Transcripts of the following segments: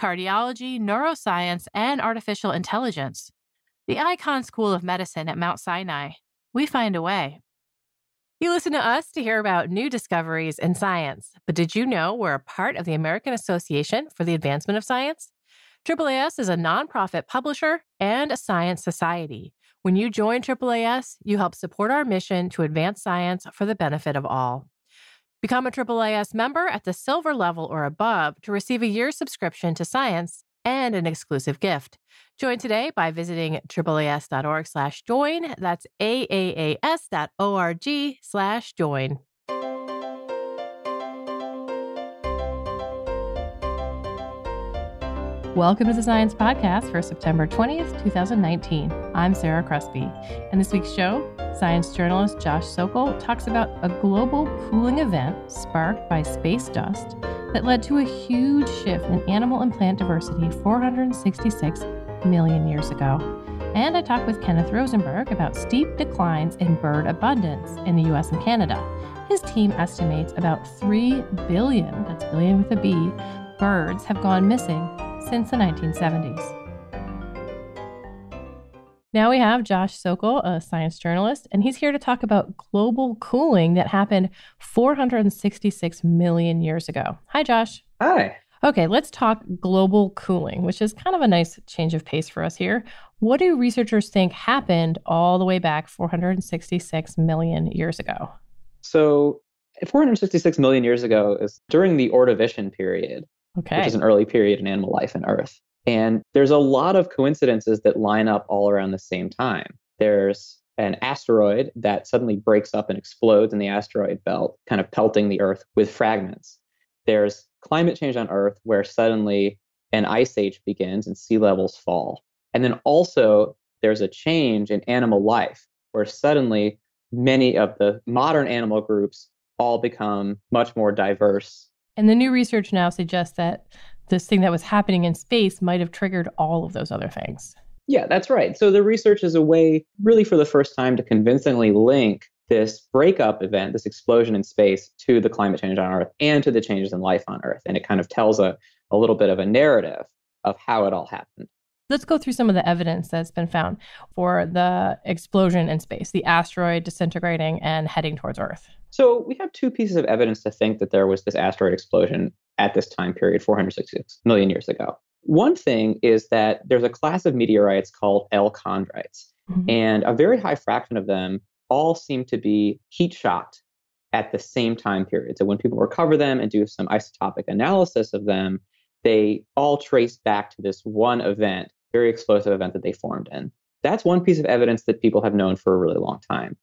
cardiology, neuroscience, and artificial intelligence. The Icahn School of Medicine at Mount Sinai. We find a way. You listen to us to hear about new discoveries in science, but did you know we're a part of the American Association for the Advancement of Science? AAAS is a nonprofit publisher and a science society. When you join AAAS, you help support our mission to advance science for the benefit of all. Become a AAAS member at the silver level or above to receive a year's subscription to science and an exclusive gift. Join today by visiting AAAS.org slash join. That's AAAS.org slash join. Welcome to the Science Podcast for September 20th, 2019. I'm Sarah Crespi. And this week's show, science journalist Josh Sokol talks about a global cooling event sparked by space dust that led to a huge shift in animal and plant diversity 466 million years ago. And I talk with Kenneth Rosenberg about steep declines in bird abundance in the US and Canada. His team estimates about 3 billion, that's billion with a B, birds have gone missing since the 1970s. Now we have Josh Sokol, a science journalist, and he's here to talk about global cooling that happened 466 million years ago. Hi, Josh. Hi. Okay, let's talk global cooling, which is kind of a nice change of pace for us here. What do researchers think happened all the way back 466 million years ago? So, 466 million years ago is during the Ordovician period okay. which is an early period in animal life on Earth. And there's a lot of coincidences that line up all around the same time. There's an asteroid that suddenly breaks up and explodes in the asteroid belt, kind of pelting the Earth with fragments. There's climate change on Earth where suddenly an ice age begins and sea levels fall. And then also there's a change in animal life where suddenly many of the modern animal groups all become much more diverse and the new research now suggests that this thing that was happening in space might have triggered all of those other things. Yeah, that's right. So the research is a way, really for the first time, to convincingly link this breakup event, this explosion in space, to the climate change on Earth and to the changes in life on Earth. And it kind of tells a, a little bit of a narrative of how it all happened. Let's go through some of the evidence that's been found for the explosion in space, the asteroid disintegrating and heading towards Earth. So we have two pieces of evidence to think that there was this asteroid explosion at this time period, 466 million years ago. One thing is that there's a class of meteorites called L chondrites, mm-hmm. and a very high fraction of them all seem to be heat shocked at the same time period. So when people recover them and do some isotopic analysis of them, they all trace back to this one event, very explosive event that they formed in. That's one piece of evidence that people have known for a really long time.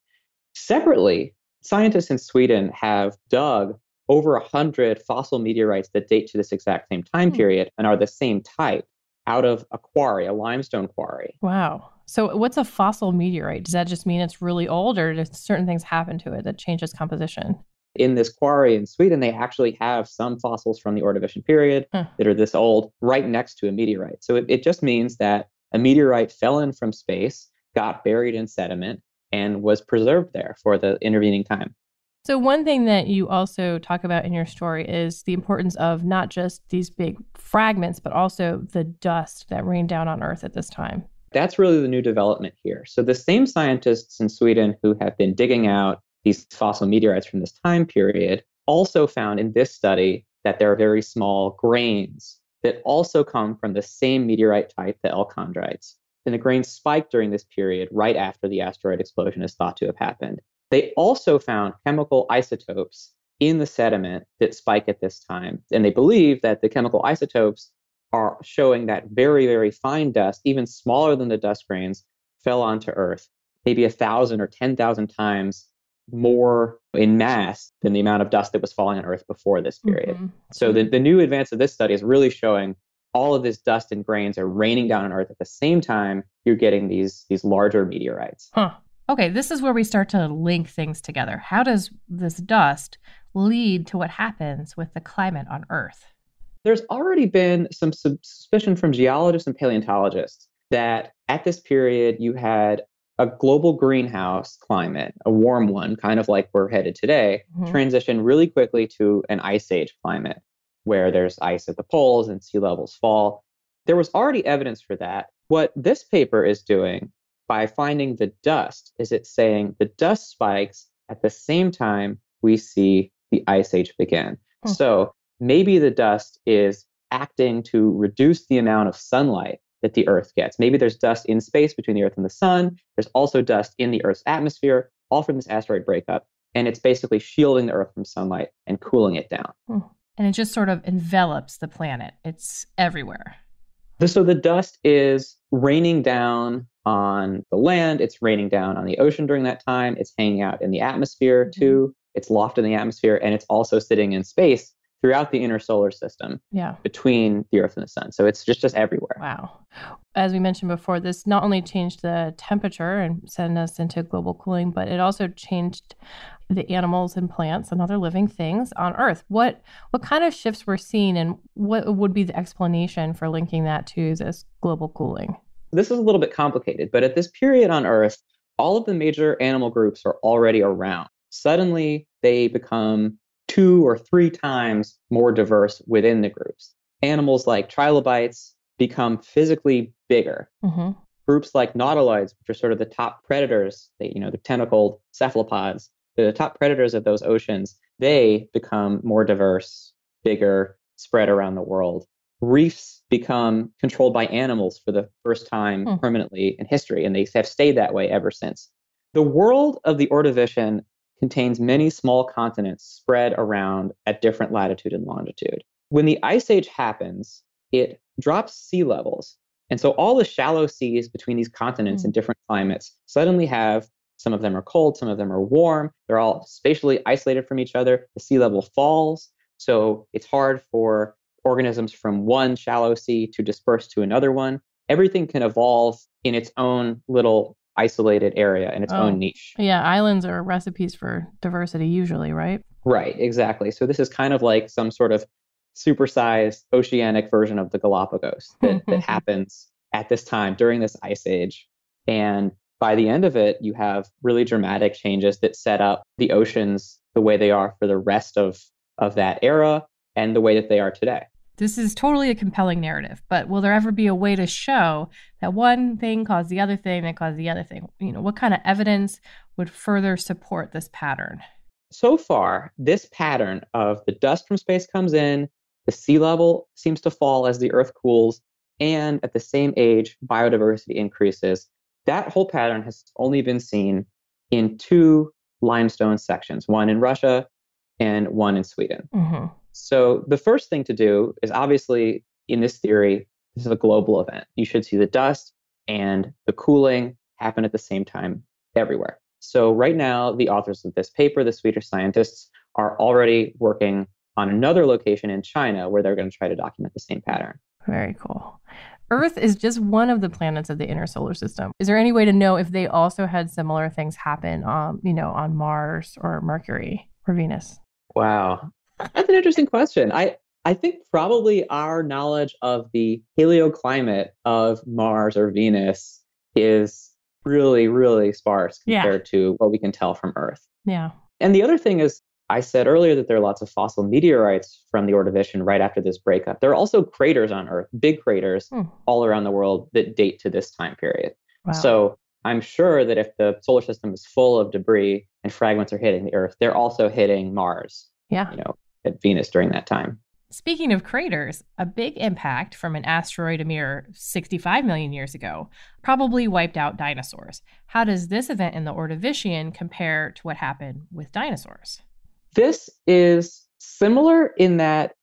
Separately, Scientists in Sweden have dug over 100 fossil meteorites that date to this exact same time hmm. period and are the same type out of a quarry, a limestone quarry. Wow. So, what's a fossil meteorite? Does that just mean it's really old, or does certain things happen to it that changes composition? In this quarry in Sweden, they actually have some fossils from the Ordovician period huh. that are this old right next to a meteorite. So, it, it just means that a meteorite fell in from space, got buried in sediment, and was preserved there for the intervening time. So, one thing that you also talk about in your story is the importance of not just these big fragments, but also the dust that rained down on Earth at this time. That's really the new development here. So, the same scientists in Sweden who have been digging out these fossil meteorites from this time period also found in this study that there are very small grains that also come from the same meteorite type, the L and the grains spike during this period right after the asteroid explosion is thought to have happened. They also found chemical isotopes in the sediment that spike at this time. And they believe that the chemical isotopes are showing that very, very fine dust, even smaller than the dust grains, fell onto Earth, maybe a thousand or 10,000 times more in mass than the amount of dust that was falling on Earth before this period. Mm-hmm. So the, the new advance of this study is really showing all of this dust and grains are raining down on Earth at the same time, you're getting these these larger meteorites. Huh. Okay, this is where we start to link things together. How does this dust lead to what happens with the climate on Earth? There's already been some suspicion from geologists and paleontologists that at this period you had a global greenhouse climate, a warm one, kind of like we're headed today, mm-hmm. transition really quickly to an ice age climate where there's ice at the poles and sea levels fall. There was already evidence for that. What this paper is doing by finding the dust is it's saying the dust spikes at the same time we see the ice age begin. Hmm. So maybe the dust is acting to reduce the amount of sunlight that the Earth gets. Maybe there's dust in space between the Earth and the Sun. There's also dust in the Earth's atmosphere, all from this asteroid breakup. And it's basically shielding the Earth from sunlight and cooling it down. Hmm. And it just sort of envelops the planet, it's everywhere. So the dust is raining down on the land, it's raining down on the ocean during that time, it's hanging out in the atmosphere mm-hmm. too, it's lofted in the atmosphere, and it's also sitting in space throughout the inner solar system yeah. between the earth and the sun. So it's just just everywhere. Wow. As we mentioned before this not only changed the temperature and sent us into global cooling but it also changed the animals and plants and other living things on earth. What what kind of shifts we're seeing and what would be the explanation for linking that to this global cooling? This is a little bit complicated but at this period on earth all of the major animal groups are already around. Suddenly they become two or three times more diverse within the groups. Animals like trilobites become physically bigger. Mm-hmm. Groups like nautiloids, which are sort of the top predators, they, you know, the tentacled cephalopods, the top predators of those oceans, they become more diverse, bigger, spread around the world. Reefs become controlled by animals for the first time mm. permanently in history, and they have stayed that way ever since. The world of the Ordovician contains many small continents spread around at different latitude and longitude. When the ice age happens, it drops sea levels. And so all the shallow seas between these continents mm. in different climates suddenly have some of them are cold, some of them are warm. They're all spatially isolated from each other. The sea level falls. So it's hard for organisms from one shallow sea to disperse to another one. Everything can evolve in its own little isolated area in its oh, own niche. Yeah, islands are recipes for diversity usually, right? Right, exactly. So this is kind of like some sort of supersized oceanic version of the Galapagos that, that happens at this time during this ice age. And by the end of it, you have really dramatic changes that set up the oceans the way they are for the rest of, of that era and the way that they are today. This is totally a compelling narrative, but will there ever be a way to show that one thing caused the other thing that caused the other thing? You know, what kind of evidence would further support this pattern? So far, this pattern of the dust from space comes in, the sea level seems to fall as the Earth cools, and at the same age, biodiversity increases. That whole pattern has only been seen in two limestone sections, one in Russia and one in Sweden. Mm-hmm. So the first thing to do is obviously in this theory, this is a global event. You should see the dust and the cooling happen at the same time everywhere. So right now, the authors of this paper, the Swedish scientists, are already working on another location in China where they're going to try to document the same pattern. Very cool. Earth is just one of the planets of the inner solar system. Is there any way to know if they also had similar things happen, um, you know, on Mars or Mercury or Venus? Wow, that's an interesting question. I I think probably our knowledge of the paleoclimate of Mars or Venus is really, really sparse compared yeah. to what we can tell from Earth. Yeah. And the other thing is, I said earlier that there are lots of fossil meteorites from the Ordovician right after this breakup. There are also craters on Earth, big craters hmm. all around the world that date to this time period. Wow. So I'm sure that if the solar system is full of debris and fragments are hitting the Earth, they're also hitting Mars. Yeah. You know, at Venus during that time. Speaking of craters, a big impact from an asteroid a mere 65 million years ago probably wiped out dinosaurs. How does this event in the Ordovician compare to what happened with dinosaurs? This is similar in that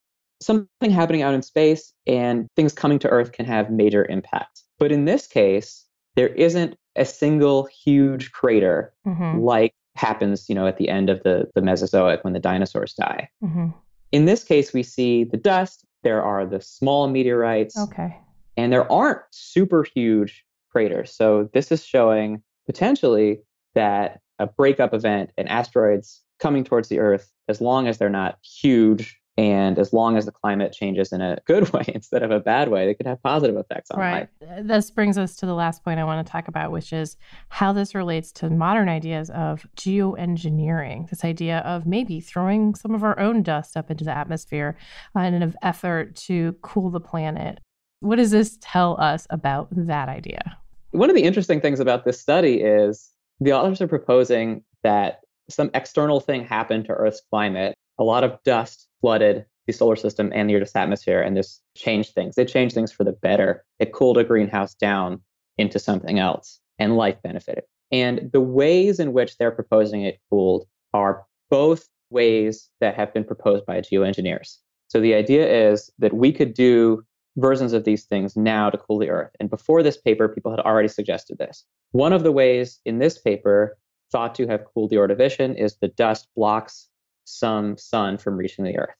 something happening out in space and things coming to Earth can have major impact. But in this case, there isn't a single huge crater mm-hmm. like happens, you know, at the end of the, the Mesozoic when the dinosaurs die. Mm-hmm. In this case, we see the dust there are the small meteorites. Okay. And there aren't super huge craters. So this is showing potentially that a breakup event and asteroids coming towards the Earth, as long as they're not huge and as long as the climate changes in a good way instead of a bad way, they could have positive effects on right. life. This brings us to the last point I want to talk about, which is how this relates to modern ideas of geoengineering. This idea of maybe throwing some of our own dust up into the atmosphere uh, in an effort to cool the planet. What does this tell us about that idea? One of the interesting things about this study is the authors are proposing that some external thing happened to Earth's climate. A lot of dust flooded the solar system and the Earth's atmosphere, and this changed things. It changed things for the better. It cooled a greenhouse down into something else, and life benefited. And the ways in which they're proposing it cooled are both ways that have been proposed by geoengineers. So the idea is that we could do versions of these things now to cool the Earth. And before this paper, people had already suggested this. One of the ways in this paper thought to have cooled the Ordovician is the dust blocks some sun from reaching the Earth.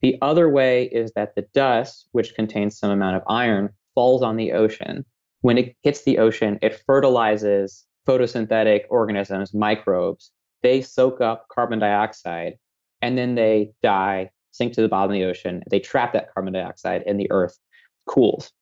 The other way is that the dust, which contains some amount of iron, falls on the ocean. When it hits the ocean, it fertilizes photosynthetic organisms, microbes. They soak up carbon dioxide and then they die, sink to the bottom of the ocean. They trap that carbon dioxide and the earth cools.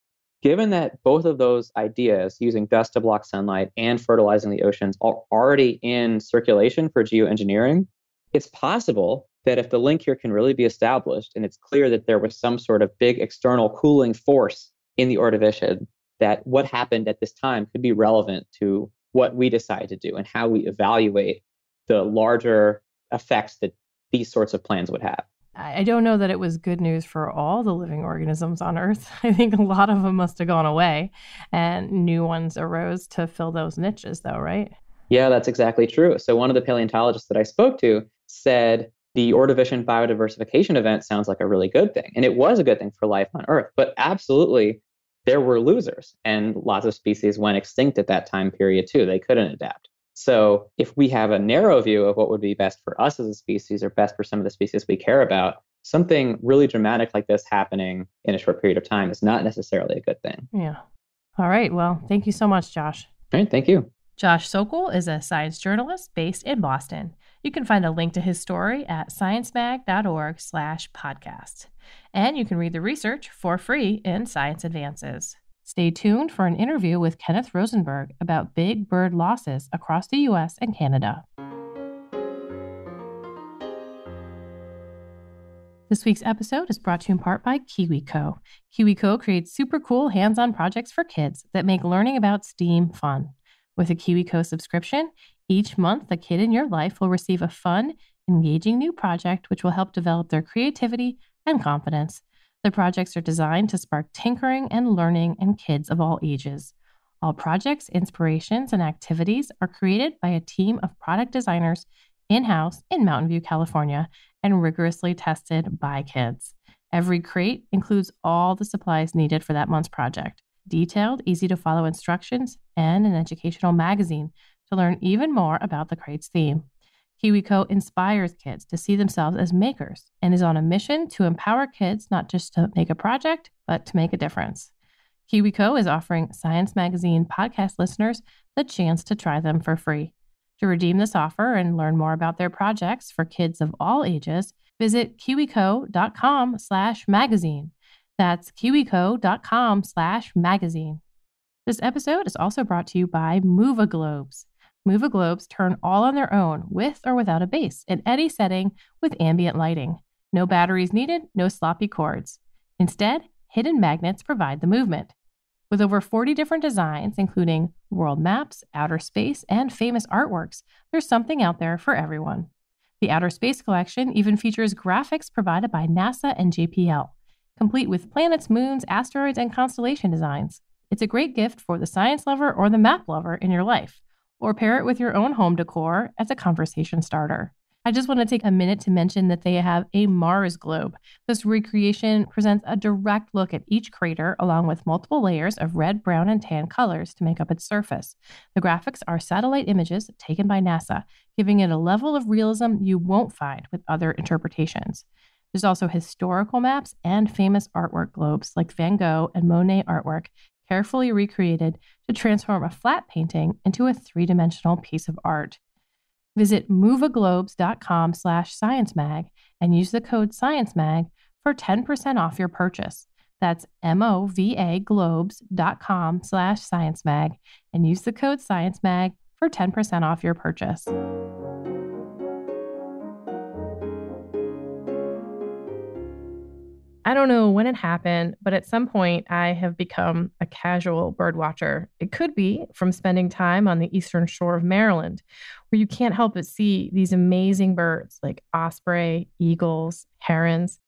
Given that both of those ideas, using dust to block sunlight and fertilizing the oceans, are already in circulation for geoengineering, it's possible that if the link here can really be established and it's clear that there was some sort of big external cooling force in the Ordovician, that what happened at this time could be relevant to what we decide to do and how we evaluate the larger effects that these sorts of plans would have. I don't know that it was good news for all the living organisms on Earth. I think a lot of them must have gone away and new ones arose to fill those niches, though, right? Yeah, that's exactly true. So, one of the paleontologists that I spoke to said the Ordovician biodiversification event sounds like a really good thing. And it was a good thing for life on Earth, but absolutely there were losers and lots of species went extinct at that time period too. They couldn't adapt. So, if we have a narrow view of what would be best for us as a species or best for some of the species we care about, something really dramatic like this happening in a short period of time is not necessarily a good thing. Yeah. All right. Well, thank you so much, Josh. All right. Thank you. Josh Sokol is a science journalist based in Boston. You can find a link to his story at sciencemag.org slash podcast. And you can read the research for free in Science Advances. Stay tuned for an interview with Kenneth Rosenberg about big bird losses across the U.S. and Canada. This week's episode is brought to you in part by KiwiCo. KiwiCo creates super cool hands on projects for kids that make learning about STEAM fun. With a KiwiCo subscription, each month the kid in your life will receive a fun, engaging new project which will help develop their creativity and confidence. The projects are designed to spark tinkering and learning in kids of all ages. All projects, inspirations, and activities are created by a team of product designers in house in Mountain View, California, and rigorously tested by kids. Every crate includes all the supplies needed for that month's project, detailed, easy to follow instructions, and an educational magazine to learn even more about the crate's theme. KiwiCo inspires kids to see themselves as makers and is on a mission to empower kids not just to make a project, but to make a difference. KiwiCo is offering Science Magazine podcast listeners the chance to try them for free. To redeem this offer and learn more about their projects for kids of all ages, visit kiwico.com slash magazine. That's kiwico.com slash magazine. This episode is also brought to you by Movaglobes. Movaglobes turn all on their own, with or without a base, in any setting with ambient lighting. No batteries needed, no sloppy cords. Instead, hidden magnets provide the movement. With over 40 different designs, including world maps, outer space, and famous artworks, there's something out there for everyone. The Outer Space Collection even features graphics provided by NASA and JPL, complete with planets, moons, asteroids, and constellation designs. It's a great gift for the science lover or the map lover in your life or pair it with your own home decor as a conversation starter. I just want to take a minute to mention that they have a Mars globe. This recreation presents a direct look at each crater along with multiple layers of red, brown, and tan colors to make up its surface. The graphics are satellite images taken by NASA, giving it a level of realism you won't find with other interpretations. There's also historical maps and famous artwork globes like Van Gogh and Monet artwork carefully recreated to transform a flat painting into a three-dimensional piece of art. Visit movaglobes.com slash sciencemag and use the code sciencemag for 10% off your purchase. That's M-O-V-A globes.com slash sciencemag and use the code sciencemag for 10% off your purchase. I don't know when it happened, but at some point I have become a casual bird watcher. It could be from spending time on the eastern shore of Maryland, where you can't help but see these amazing birds like osprey, eagles, herons.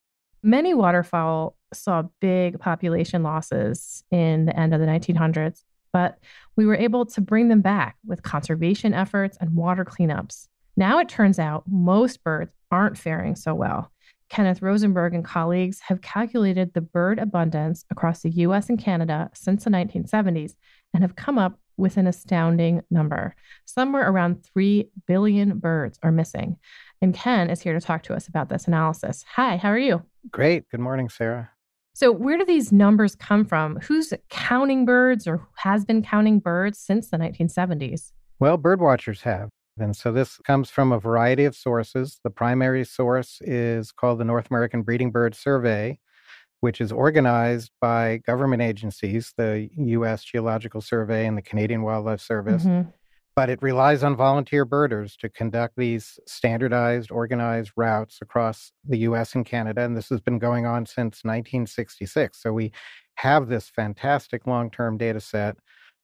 Many waterfowl saw big population losses in the end of the 1900s, but we were able to bring them back with conservation efforts and water cleanups. Now it turns out most birds aren't faring so well. Kenneth Rosenberg and colleagues have calculated the bird abundance across the US and Canada since the 1970s and have come up with an astounding number. Somewhere around 3 billion birds are missing. And Ken is here to talk to us about this analysis. Hi, how are you? Great. Good morning, Sarah. So, where do these numbers come from? Who's counting birds or has been counting birds since the 1970s? Well, birdwatchers have. And so this comes from a variety of sources. The primary source is called the North American Breeding Bird Survey, which is organized by government agencies, the U.S. Geological Survey and the Canadian Wildlife Service. Mm-hmm. But it relies on volunteer birders to conduct these standardized, organized routes across the US and Canada. And this has been going on since 1966. So we have this fantastic long term data set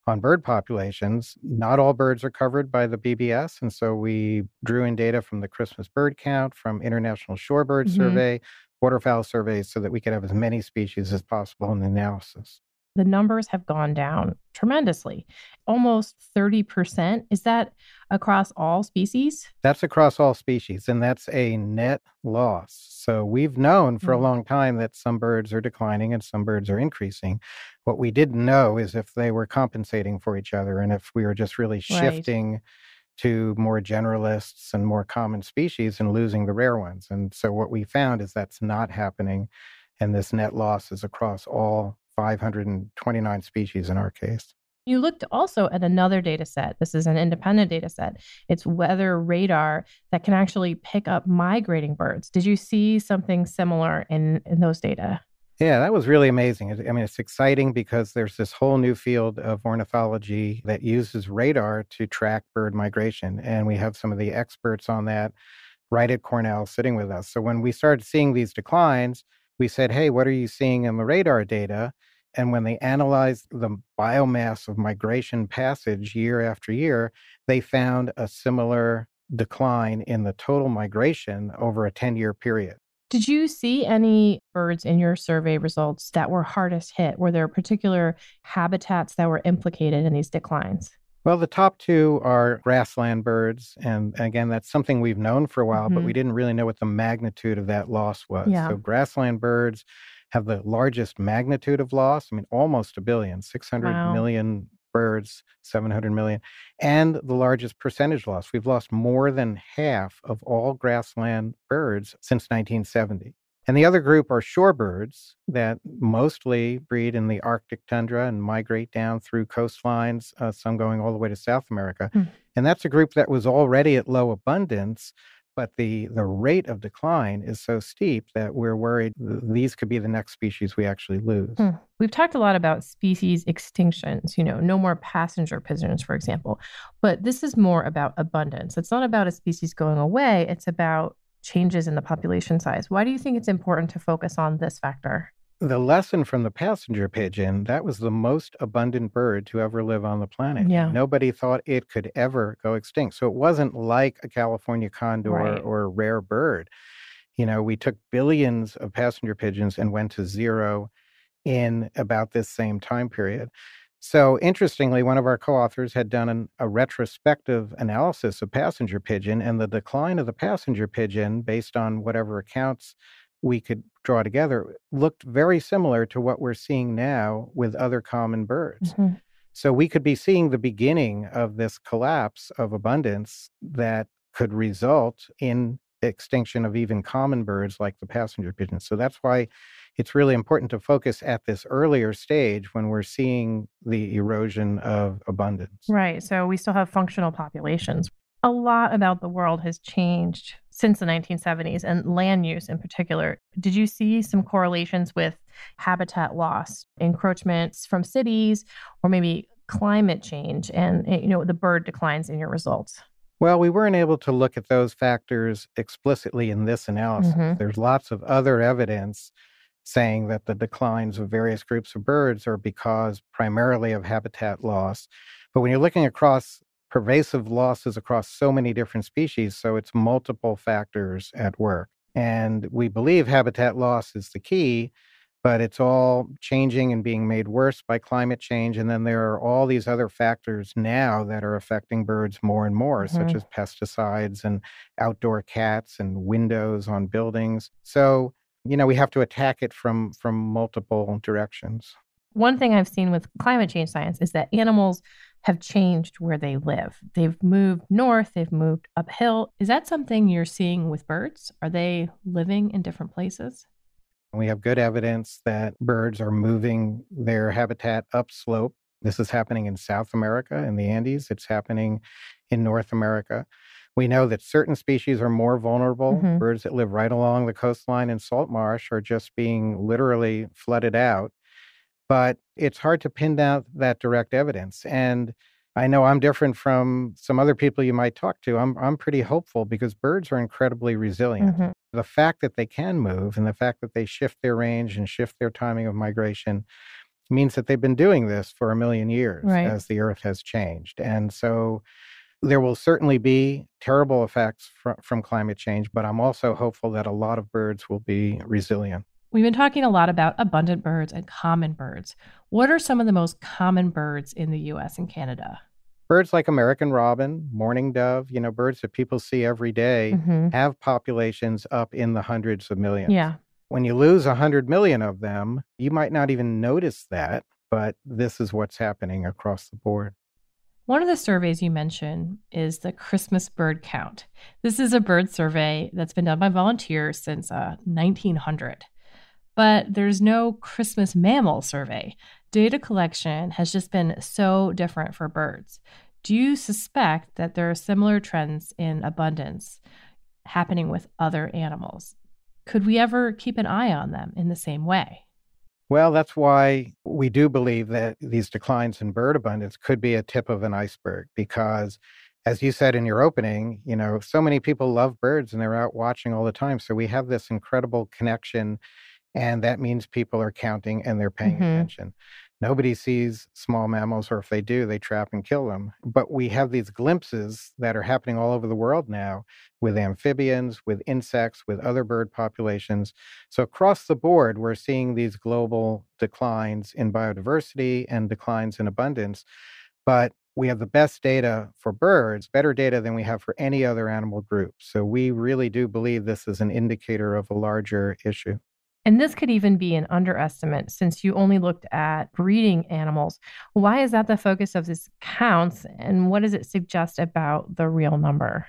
on bird populations. Not all birds are covered by the BBS. And so we drew in data from the Christmas bird count, from International Shorebird mm-hmm. Survey, waterfowl surveys, so that we could have as many species as possible in the analysis the numbers have gone down tremendously, almost 30%. Is that across all species? That's across all species, and that's a net loss. So we've known for mm-hmm. a long time that some birds are declining and some birds are increasing. What we didn't know is if they were compensating for each other and if we were just really shifting. Right. To more generalists and more common species and losing the rare ones. And so, what we found is that's not happening. And this net loss is across all 529 species in our case. You looked also at another data set. This is an independent data set. It's weather radar that can actually pick up migrating birds. Did you see something similar in, in those data? Yeah, that was really amazing. I mean, it's exciting because there's this whole new field of ornithology that uses radar to track bird migration. And we have some of the experts on that right at Cornell sitting with us. So when we started seeing these declines, we said, hey, what are you seeing in the radar data? And when they analyzed the biomass of migration passage year after year, they found a similar decline in the total migration over a 10 year period. Did you see any birds in your survey results that were hardest hit? Were there particular habitats that were implicated in these declines? Well, the top two are grassland birds. And again, that's something we've known for a while, mm-hmm. but we didn't really know what the magnitude of that loss was. Yeah. So, grassland birds have the largest magnitude of loss. I mean, almost a billion, six hundred wow. million birds, 700 million, and the largest percentage loss. We've lost more than half of all grassland birds since 1970. And the other group are shorebirds that mostly breed in the Arctic tundra and migrate down through coastlines, uh, some going all the way to South America. Mm. And that's a group that was already at low abundance, but the, the rate of decline is so steep that we're worried these could be the next species we actually lose. Hmm. We've talked a lot about species extinctions, you know, no more passenger pigeons, for example. But this is more about abundance. It's not about a species going away, it's about changes in the population size. Why do you think it's important to focus on this factor? The lesson from the passenger pigeon, that was the most abundant bird to ever live on the planet. Yeah. Nobody thought it could ever go extinct. So it wasn't like a California condor right. or a rare bird. You know, we took billions of passenger pigeons and went to zero in about this same time period. So, interestingly, one of our co authors had done an, a retrospective analysis of passenger pigeon, and the decline of the passenger pigeon, based on whatever accounts we could draw together, looked very similar to what we're seeing now with other common birds. Mm-hmm. So, we could be seeing the beginning of this collapse of abundance that could result in extinction of even common birds like the passenger pigeon. So that's why it's really important to focus at this earlier stage when we're seeing the erosion of abundance. Right. So we still have functional populations. A lot about the world has changed since the 1970s and land use in particular. Did you see some correlations with habitat loss, encroachments from cities, or maybe climate change and you know the bird declines in your results? Well, we weren't able to look at those factors explicitly in this analysis. Mm-hmm. There's lots of other evidence saying that the declines of various groups of birds are because primarily of habitat loss. But when you're looking across pervasive losses across so many different species, so it's multiple factors at work. And we believe habitat loss is the key, but it's all changing and being made worse by climate change. And then there are all these other factors now that are affecting birds more and more, mm-hmm. such as pesticides and outdoor cats and windows on buildings. So you know we have to attack it from from multiple directions one thing i've seen with climate change science is that animals have changed where they live. They've moved north they've moved uphill. Is that something you're seeing with birds? Are they living in different places? We have good evidence that birds are moving their habitat upslope. This is happening in south america in the andes. It's happening in north america. We know that certain species are more vulnerable. Mm-hmm. Birds that live right along the coastline and salt marsh are just being literally flooded out. But it's hard to pin down that direct evidence. And I know I'm different from some other people you might talk to. I'm I'm pretty hopeful because birds are incredibly resilient. Mm-hmm. The fact that they can move and the fact that they shift their range and shift their timing of migration means that they've been doing this for a million years right. as the earth has changed. And so there will certainly be terrible effects fr- from climate change, but I'm also hopeful that a lot of birds will be resilient. We've been talking a lot about abundant birds and common birds. What are some of the most common birds in the US and Canada? Birds like American robin, mourning dove, you know, birds that people see every day mm-hmm. have populations up in the hundreds of millions. Yeah. When you lose 100 million of them, you might not even notice that, but this is what's happening across the board. One of the surveys you mentioned is the Christmas bird count. This is a bird survey that's been done by volunteers since uh, 1900. But there's no Christmas mammal survey. Data collection has just been so different for birds. Do you suspect that there are similar trends in abundance happening with other animals? Could we ever keep an eye on them in the same way? Well, that's why we do believe that these declines in bird abundance could be a tip of an iceberg because as you said in your opening, you know, so many people love birds and they're out watching all the time. So we have this incredible connection and that means people are counting and they're paying mm-hmm. attention. Nobody sees small mammals, or if they do, they trap and kill them. But we have these glimpses that are happening all over the world now with amphibians, with insects, with other bird populations. So, across the board, we're seeing these global declines in biodiversity and declines in abundance. But we have the best data for birds, better data than we have for any other animal group. So, we really do believe this is an indicator of a larger issue. And this could even be an underestimate since you only looked at breeding animals. Why is that the focus of this counts? And what does it suggest about the real number?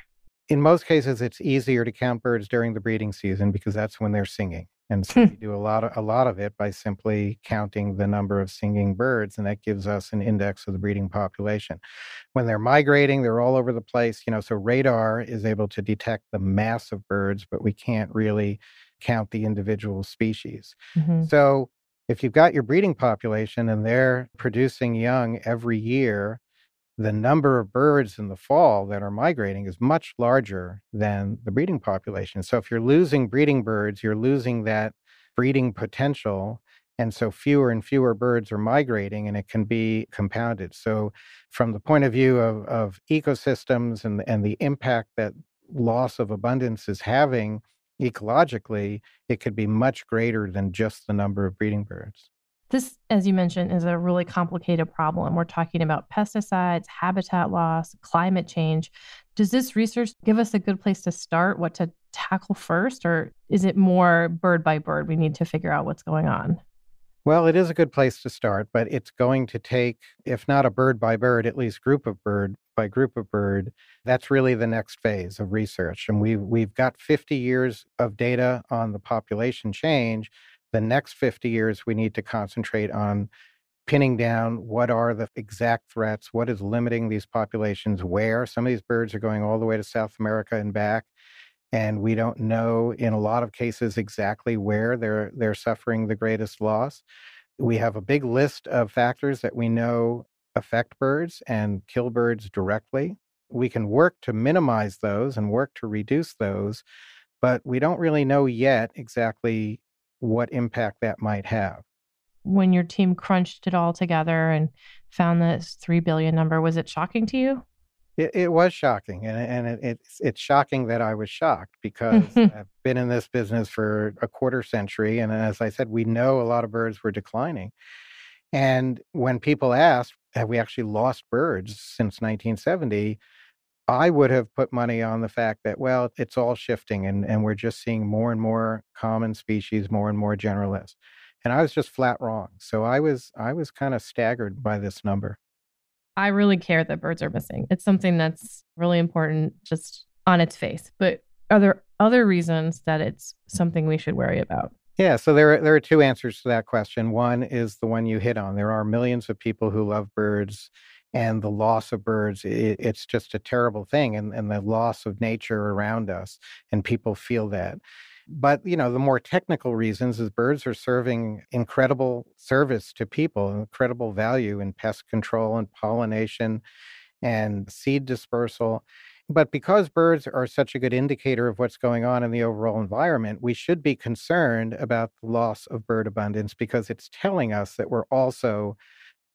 In most cases, it's easier to count birds during the breeding season because that's when they're singing. And so hmm. we do a lot of a lot of it by simply counting the number of singing birds, and that gives us an index of the breeding population. When they're migrating, they're all over the place. You know, so radar is able to detect the mass of birds, but we can't really count the individual species. Mm-hmm. So if you've got your breeding population and they're producing young every year, the number of birds in the fall that are migrating is much larger than the breeding population. So if you're losing breeding birds, you're losing that breeding potential. And so fewer and fewer birds are migrating and it can be compounded. So, from the point of view of, of ecosystems and, and the impact that loss of abundance is having ecologically, it could be much greater than just the number of breeding birds. This, as you mentioned, is a really complicated problem. We're talking about pesticides, habitat loss, climate change. Does this research give us a good place to start, what to tackle first, or is it more bird by bird? We need to figure out what's going on. Well, it is a good place to start, but it's going to take, if not a bird by bird, at least group of bird by group of bird. That's really the next phase of research. And we've, we've got 50 years of data on the population change. The next 50 years, we need to concentrate on pinning down what are the exact threats, what is limiting these populations where. Some of these birds are going all the way to South America and back and we don't know in a lot of cases exactly where they're they're suffering the greatest loss. We have a big list of factors that we know affect birds and kill birds directly. We can work to minimize those and work to reduce those, but we don't really know yet exactly what impact that might have. When your team crunched it all together and found this 3 billion number, was it shocking to you? It, it was shocking, and and it, it's it's shocking that I was shocked because I've been in this business for a quarter century, and as I said, we know a lot of birds were declining. And when people asked, "Have we actually lost birds since 1970?" I would have put money on the fact that well, it's all shifting, and and we're just seeing more and more common species, more and more generalists. And I was just flat wrong. So I was I was kind of staggered by this number. I really care that birds are missing. It's something that's really important just on its face. But are there other reasons that it's something we should worry about? Yeah, so there are, there are two answers to that question. One is the one you hit on. There are millions of people who love birds, and the loss of birds, it, it's just a terrible thing, and, and the loss of nature around us, and people feel that. But, you know, the more technical reasons is birds are serving incredible service to people, incredible value in pest control and pollination and seed dispersal. But because birds are such a good indicator of what's going on in the overall environment, we should be concerned about the loss of bird abundance because it's telling us that we're also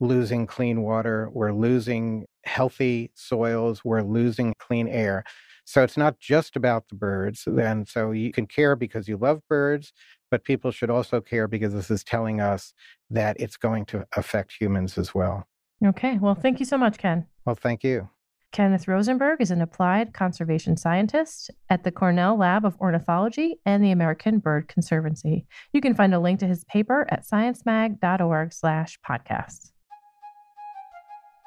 losing clean water, we're losing healthy soils, we're losing clean air. So it's not just about the birds. And so you can care because you love birds, but people should also care because this is telling us that it's going to affect humans as well. Okay. Well, thank you so much, Ken. Well, thank you. Kenneth Rosenberg is an applied conservation scientist at the Cornell Lab of Ornithology and the American Bird Conservancy. You can find a link to his paper at sciencemag.org/podcasts.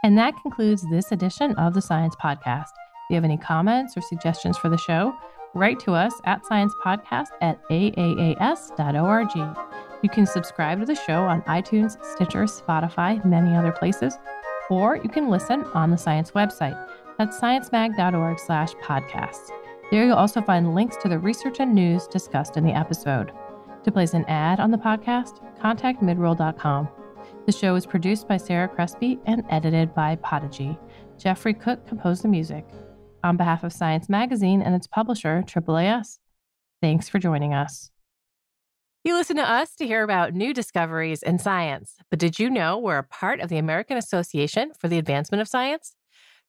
And that concludes this edition of the Science Podcast. If you have any comments or suggestions for the show, write to us at sciencepodcast at aaas.org. You can subscribe to the show on iTunes, Stitcher, Spotify, many other places, or you can listen on the science website. That's sciencemag.org slash podcasts. There you'll also find links to the research and news discussed in the episode. To place an ad on the podcast, contact midroll.com. The show is produced by Sarah Crespi and edited by Podigy. Jeffrey Cook composed the music on behalf of Science Magazine and its publisher, AAAS. Thanks for joining us. You listen to us to hear about new discoveries in science, but did you know we're a part of the American Association for the Advancement of Science?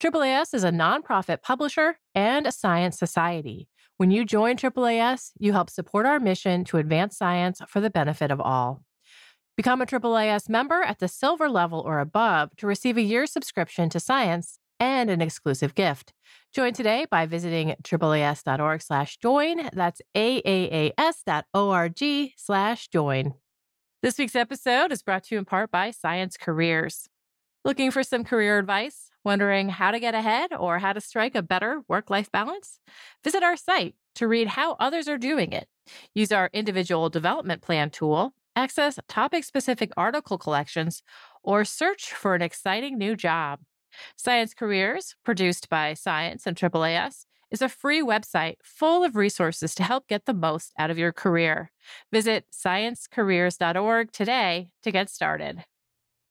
AAAS is a nonprofit publisher and a science society. When you join AAAS, you help support our mission to advance science for the benefit of all. Become a AAAS member at the silver level or above to receive a year's subscription to science and an exclusive gift. Join today by visiting AAAS.org slash join. That's AAAS.org slash join. This week's episode is brought to you in part by Science Careers. Looking for some career advice? Wondering how to get ahead or how to strike a better work life balance? Visit our site to read how others are doing it. Use our individual development plan tool, access topic specific article collections, or search for an exciting new job. Science Careers, produced by Science and AAAS, is a free website full of resources to help get the most out of your career. Visit sciencecareers.org today to get started.